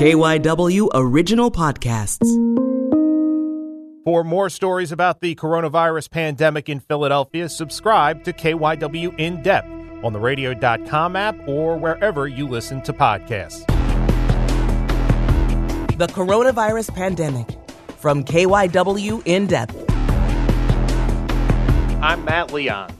KYW Original Podcasts. For more stories about the coronavirus pandemic in Philadelphia, subscribe to KYW In Depth on the radio.com app or wherever you listen to podcasts. The coronavirus pandemic from KYW In Depth. I'm Matt Leon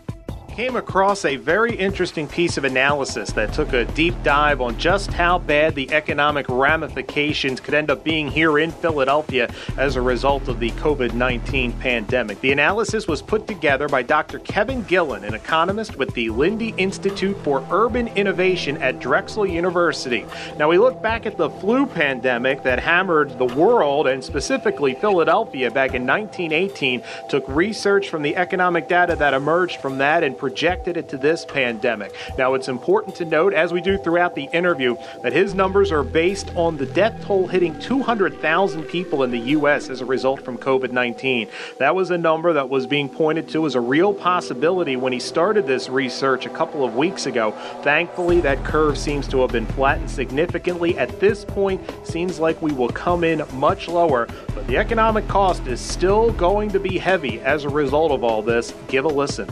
came across a very interesting piece of analysis that took a deep dive on just how bad the economic ramifications could end up being here in Philadelphia as a result of the COVID 19 pandemic. The analysis was put together by Dr. Kevin Gillen, an economist with the Lindy Institute for Urban Innovation at Drexel University. Now, we look back at the flu pandemic that hammered the world and specifically Philadelphia back in 1918, took research from the economic data that emerged from that and projected it to this pandemic. Now, it's important to note, as we do throughout the interview, that his numbers are based on the death toll hitting 200,000 people in the U.S. as a result from COVID 19. That was a number that was being pointed to as a real possibility when he started this research a couple of weeks ago. Thankfully, that curve seems to have been flattened significantly. At this point, seems like we will come in much lower, but the economic cost is still going to be heavy as a result of all this. Give a listen.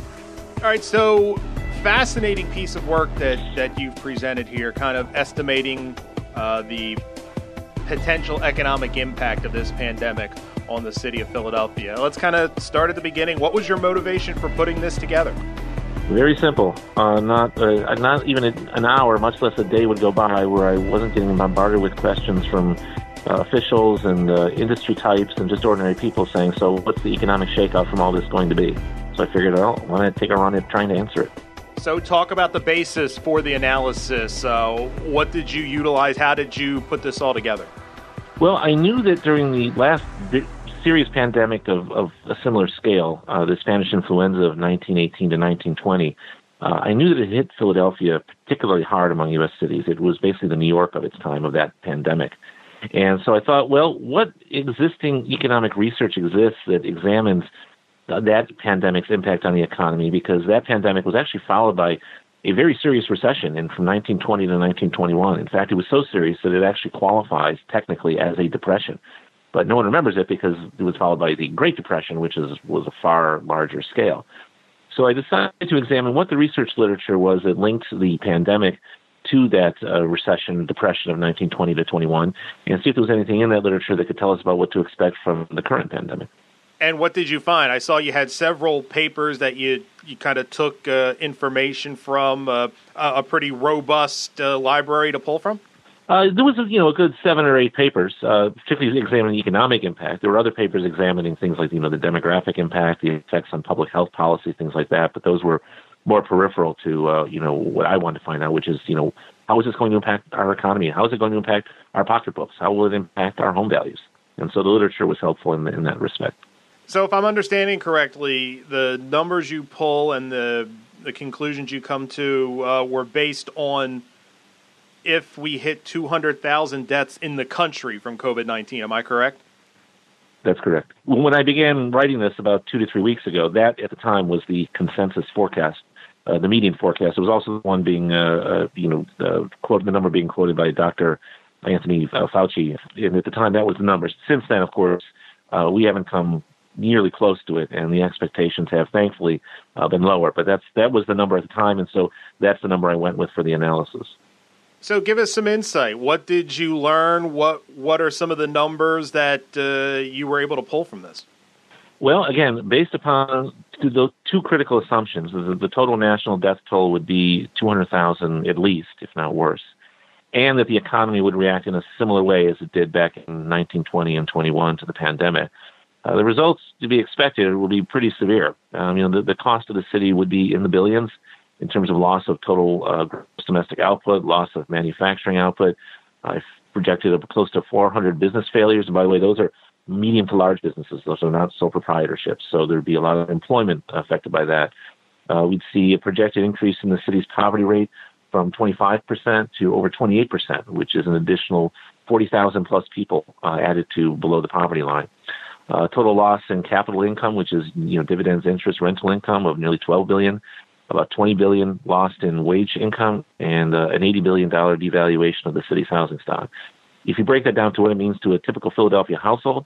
All right, so fascinating piece of work that, that you've presented here, kind of estimating uh, the potential economic impact of this pandemic on the city of Philadelphia. Let's kind of start at the beginning. What was your motivation for putting this together? Very simple. Uh, not uh, not even an hour, much less a day would go by where I wasn't getting bombarded with questions from uh, officials and uh, industry types and just ordinary people saying, "So, what's the economic shakeout from all this going to be?" So I figured, well, why not take a run at trying to answer it? So, talk about the basis for the analysis. Uh, what did you utilize? How did you put this all together? Well, I knew that during the last serious pandemic of, of a similar scale, uh, the Spanish influenza of 1918 to 1920, uh, I knew that it hit Philadelphia particularly hard among U.S. cities. It was basically the New York of its time of that pandemic. And so I thought, well, what existing economic research exists that examines that pandemic's impact on the economy because that pandemic was actually followed by a very serious recession in from 1920 to 1921. In fact, it was so serious that it actually qualifies technically as a depression. But no one remembers it because it was followed by the Great Depression, which is, was a far larger scale. So I decided to examine what the research literature was that linked the pandemic to that uh, recession, depression of 1920 to 21, and see if there was anything in that literature that could tell us about what to expect from the current pandemic. And what did you find? I saw you had several papers that you you kind of took uh, information from uh, a pretty robust uh, library to pull from. Uh, there was, you know, a good seven or eight papers, uh, particularly examining economic impact. There were other papers examining things like, you know, the demographic impact, the effects on public health policy, things like that. But those were more peripheral to, uh, you know, what I wanted to find out, which is, you know, how is this going to impact our economy? How is it going to impact our pocketbooks? How will it impact our home values? And so the literature was helpful in, in that respect. So, if I'm understanding correctly, the numbers you pull and the the conclusions you come to uh, were based on if we hit 200,000 deaths in the country from COVID 19. Am I correct? That's correct. When I began writing this about two to three weeks ago, that at the time was the consensus forecast, uh, the median forecast. It was also the one being, uh, uh you know, uh, quote, the number being quoted by Dr. Anthony uh, Fauci. And at the time, that was the numbers. Since then, of course, we haven't come nearly close to it, and the expectations have thankfully been lower. But that's that was the number at the time, and so that's the number I went with for the analysis. So, give us some insight. What did you learn? What What are some of the numbers that you were able to pull from this? Well, again, based upon the two critical assumptions, the, the total national death toll would be 200,000 at least, if not worse, and that the economy would react in a similar way as it did back in 1920 and 21 to the pandemic. Uh, the results to be expected will be pretty severe. Um, you know, the, the cost of the city would be in the billions in terms of loss of total uh, gross domestic output, loss of manufacturing output. I've projected close to 400 business failures. And by the way, those are medium to large businesses. Those are not sole proprietorships. So there'd be a lot of employment affected by that. Uh, we'd see a projected increase in the city's poverty rate from 25% to over 28%, which is an additional 40,000 plus people uh, added to below the poverty line. Uh, total loss in capital income, which is you know dividends, interest, rental income of nearly 12 billion, about 20 billion lost in wage income, and uh, an 80 billion dollar devaluation of the city's housing stock. If you break that down to what it means to a typical Philadelphia household,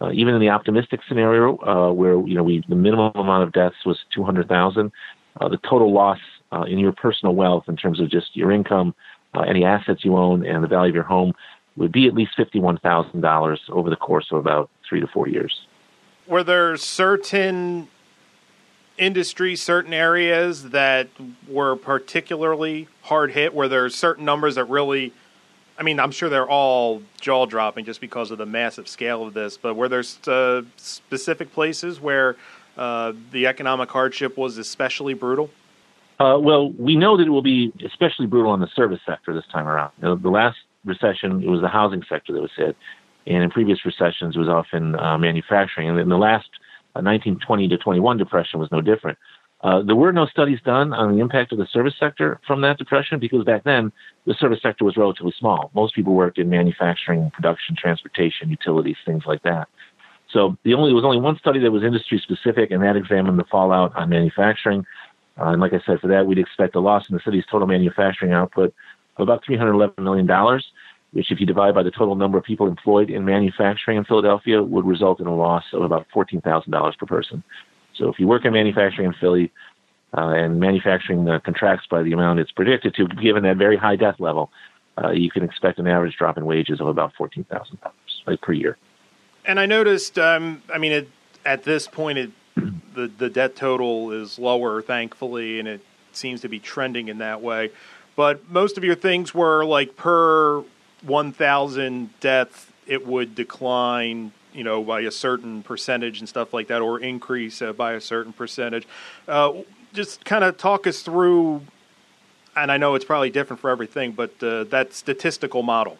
uh, even in the optimistic scenario, uh, where you know we the minimum amount of deaths was 200,000, uh, the total loss uh, in your personal wealth in terms of just your income, uh, any assets you own, and the value of your home would be at least $51,000 over the course of about three to four years. Were there certain industries, certain areas that were particularly hard hit? Were there certain numbers that really I mean, I'm sure they're all jaw dropping just because of the massive scale of this, but were there uh, specific places where uh, the economic hardship was especially brutal? Uh, well, we know that it will be especially brutal in the service sector this time around. Know, the last recession, it was the housing sector that was hit, and in previous recessions, it was often uh, manufacturing. And in the last 1920 uh, to 21 depression was no different. Uh, there were no studies done on the impact of the service sector from that depression because back then the service sector was relatively small. Most people worked in manufacturing, production, transportation, utilities, things like that. So the only there was only one study that was industry specific, and that examined the fallout on manufacturing. Uh, and like I said, for that we'd expect a loss in the city's total manufacturing output of about 311 million dollars, which, if you divide by the total number of people employed in manufacturing in Philadelphia, would result in a loss of about $14,000 per person. So if you work in manufacturing in Philly, uh, and manufacturing uh, contracts by the amount it's predicted to, given that very high death level, uh, you can expect an average drop in wages of about fourteen thousand dollars per year. And I noticed, um, I mean, it, at this point, it, the the death total is lower, thankfully, and it seems to be trending in that way. But most of your things were like per one thousand death, it would decline you know, by a certain percentage and stuff like that, or increase uh, by a certain percentage. Uh, just kind of talk us through, and I know it's probably different for everything, but uh, that statistical model.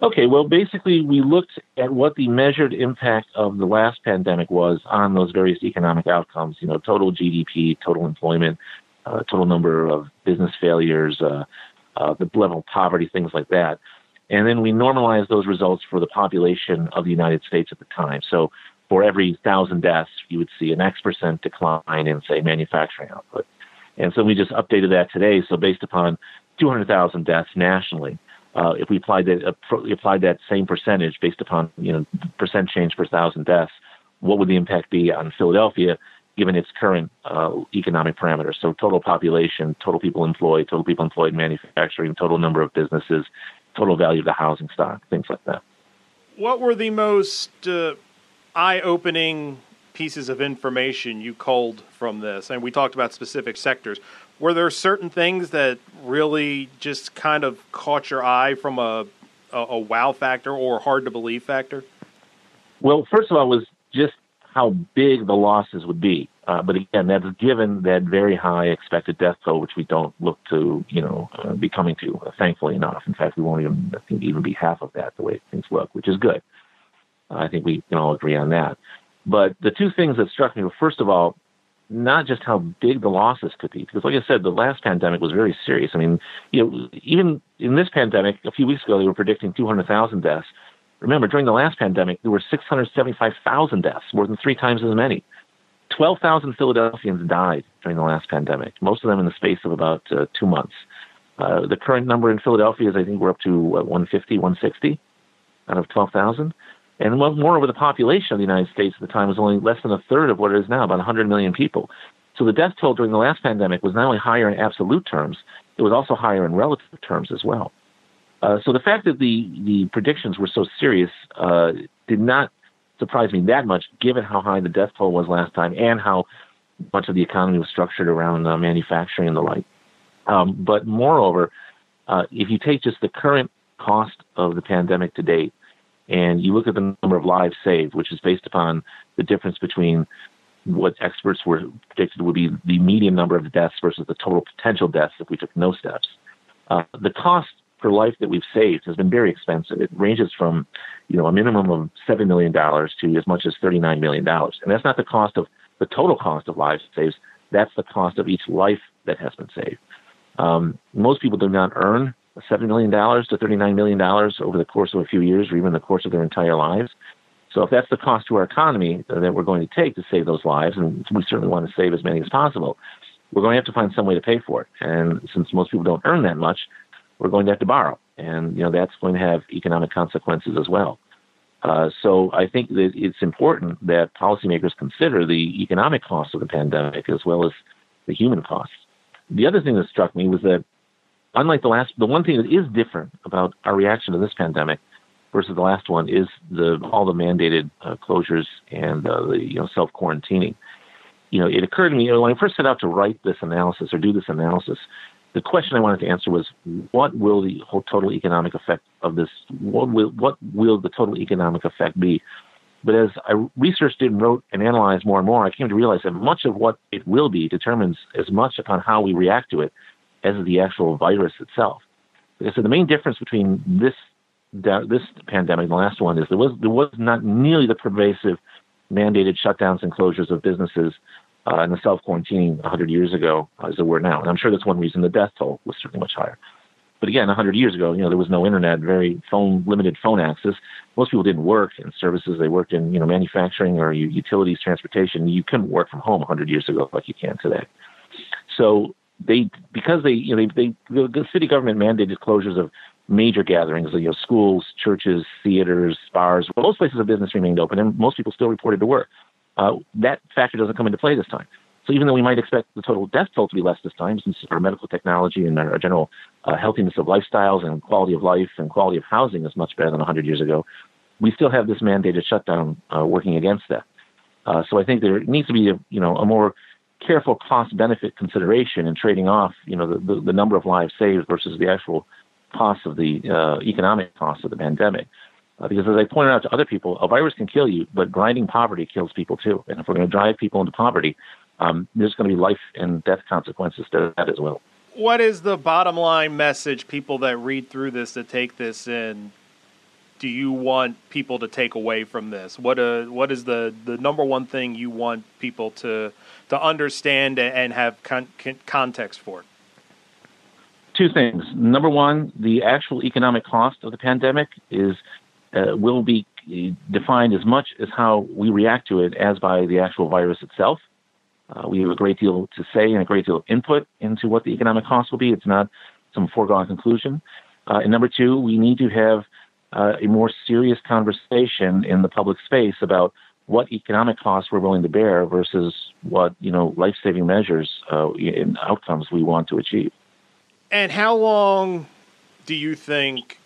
Okay, well, basically, we looked at what the measured impact of the last pandemic was on those various economic outcomes. You know, total GDP, total employment, uh, total number of business failures, uh, uh, the level of poverty, things like that. And then we normalize those results for the population of the United States at the time. So for every thousand deaths, you would see an X percent decline in, say, manufacturing output. And so we just updated that today. So based upon 200,000 deaths nationally, uh, if we applied that uh, applied that same percentage based upon you know percent change per thousand deaths, what would the impact be on Philadelphia given its current uh, economic parameters? So total population, total people employed, total people employed in manufacturing, total number of businesses, total value of the housing stock, things like that. What were the most uh, eye-opening pieces of information you culled from this? And we talked about specific sectors. Were there certain things that really just kind of caught your eye from a, a, a wow factor or hard to believe factor? Well, first of all, was just how big the losses would be. Uh, but again, that's given that very high expected death toll, which we don't look to, you know, uh, be coming to, uh, thankfully enough. In fact, we won't even, I think, even be half of that the way things look, which is good. I think we can all agree on that. But the two things that struck me were, first of all, not just how big the losses could be, because like I said, the last pandemic was very serious. I mean, you know, even in this pandemic, a few weeks ago, they were predicting 200,000 deaths. Remember, during the last pandemic, there were 675,000 deaths, more than three times as many. 12,000 Philadelphians died during the last pandemic, most of them in the space of about uh, two months. Uh, the current number in Philadelphia is, I think, we're up to what, 150, 160 out of 12,000. And moreover, the population of the United States at the time was only less than a third of what it is now, about 100 million people. So the death toll during the last pandemic was not only higher in absolute terms, it was also higher in relative terms as well. Uh, so the fact that the, the predictions were so serious uh, did not surprise me that much, given how high the death toll was last time and how much of the economy was structured around uh, manufacturing and the like. Um, but moreover, uh, if you take just the current cost of the pandemic to date, and you look at the number of lives saved, which is based upon the difference between what experts were predicted would be the median number of deaths versus the total potential deaths if we took no steps. Uh, the cost per life that we've saved has been very expensive. It ranges from, you know, a minimum of seven million dollars to as much as thirty-nine million dollars, and that's not the cost of the total cost of lives saved. That's the cost of each life that has been saved. Um, most people do not earn seven million dollars to thirty-nine million dollars over the course of a few years, or even the course of their entire lives. So, if that's the cost to our economy that we're going to take to save those lives, and we certainly want to save as many as possible, we're going to have to find some way to pay for it. And since most people don't earn that much, we're going to have to borrow, and you know that's going to have economic consequences as well. Uh, so I think that it's important that policymakers consider the economic costs of the pandemic as well as the human costs. The other thing that struck me was that, unlike the last, the one thing that is different about our reaction to this pandemic versus the last one is the all the mandated uh, closures and uh, the you know self quarantining. You know, it occurred to me you know, when I first set out to write this analysis or do this analysis, the question I wanted to answer was, what will the whole total economic effect of this? What will what will the total economic effect be? But as I researched and wrote and analyzed more and more, I came to realize that much of what it will be determines as much upon how we react to it as the actual virus itself. So the main difference between this this pandemic and the last one is there was there was not nearly the pervasive mandated shutdowns and closures of businesses uh, and the self quarantining 100 years ago as there were now. And I'm sure that's one reason the death toll was certainly much higher. But again, 100 years ago, you know, there was no internet, very phone limited phone access. Most people didn't work in services; they worked in you know manufacturing or utilities, transportation. You couldn't work from home 100 years ago like you can today. So they because they you know they, they the city government mandated closures of major gatherings, you know, schools, churches, theaters, bars. Most places of business remained open, and most people still reported to work. Uh, that factor doesn't come into play this time. So even though we might expect the total death toll to be less this time, since our medical technology and our general uh, healthiness of lifestyles and quality of life and quality of housing is much better than 100 years ago, we still have this mandated shutdown uh, working against that. Uh, so I think there needs to be a, you know a more careful cost benefit consideration in trading off you know the, the, the, number of lives saved versus the actual cost of the uh, economic cost of the pandemic. Uh, because as I pointed out to other people, a virus can kill you, but grinding poverty kills people too. And if we're going to drive people into poverty, um, there's going to be life and death consequences to that as well. What is the bottom line message people that read through this that take this in? Do you want people to take away from this? What uh, what is the, the number one thing you want people to to understand and have con- context for? Two things. Number one, the actual economic cost of the pandemic is uh, will be defined as much as how we react to it as by the actual virus itself. Uh, we have a great deal to say and a great deal of input into what the economic cost will be. It's not some foregone conclusion. Uh, and number two, we need to have uh, a more serious conversation in the public space about what economic costs we're willing to bear versus what you know life-saving measures uh, and outcomes we want to achieve. And how long do you think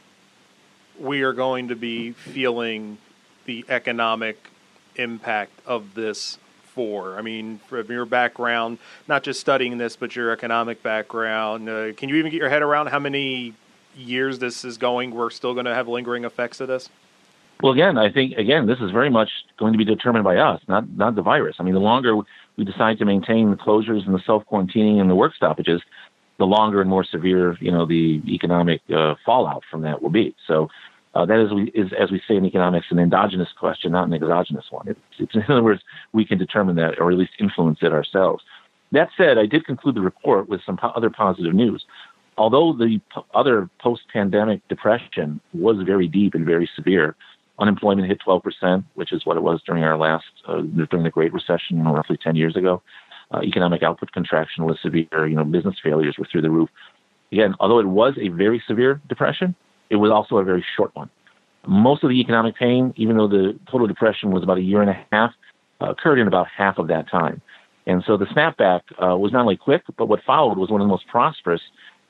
we are going to be feeling the economic impact of this for? I mean, from your background, not just studying this, but your economic background, uh, can you even get your head around how many years this is going? We're still going to have lingering effects of this. Well, again, I think again this is very much going to be determined by us, not not the virus. I mean, the longer we decide to maintain the closures and the self quarantining and the work stoppages, the longer and more severe, you know, the economic uh, fallout from that will be. So uh, that is, is, as we say in economics, an endogenous question, not an exogenous one. It's, it's, in other words, we can determine that or at least influence it ourselves. That said, I did conclude the report with some po- other positive news. Although the other post pandemic depression was very deep and very severe, unemployment hit 12%, which is what it was during our last, uh, during the Great Recession roughly 10 years ago. Uh, economic output contraction was severe. You know, business failures were through the roof. Again, although it was a very severe depression, it was also a very short one. Most of the economic pain, even though the total depression was about a year and a half, uh, occurred in about half of that time. And so the snapback uh, was not only quick, but what followed was one of the most prosperous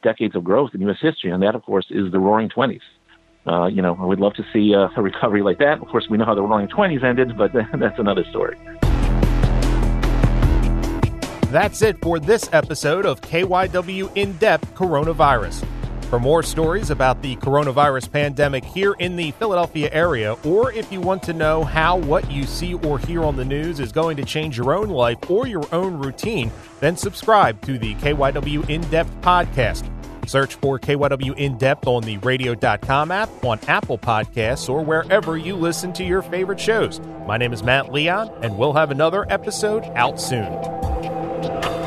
decades of growth in U.S. history. And that, of course, is the Roaring Twenties. Uh, you know, we'd love to see uh, a recovery like that. Of course, we know how the Roaring Twenties ended, but that's another story. That's it for this episode of KYW In Depth Coronavirus. For more stories about the coronavirus pandemic here in the Philadelphia area, or if you want to know how what you see or hear on the news is going to change your own life or your own routine, then subscribe to the KYW In Depth podcast. Search for KYW In Depth on the radio.com app, on Apple Podcasts, or wherever you listen to your favorite shows. My name is Matt Leon, and we'll have another episode out soon. Thank you.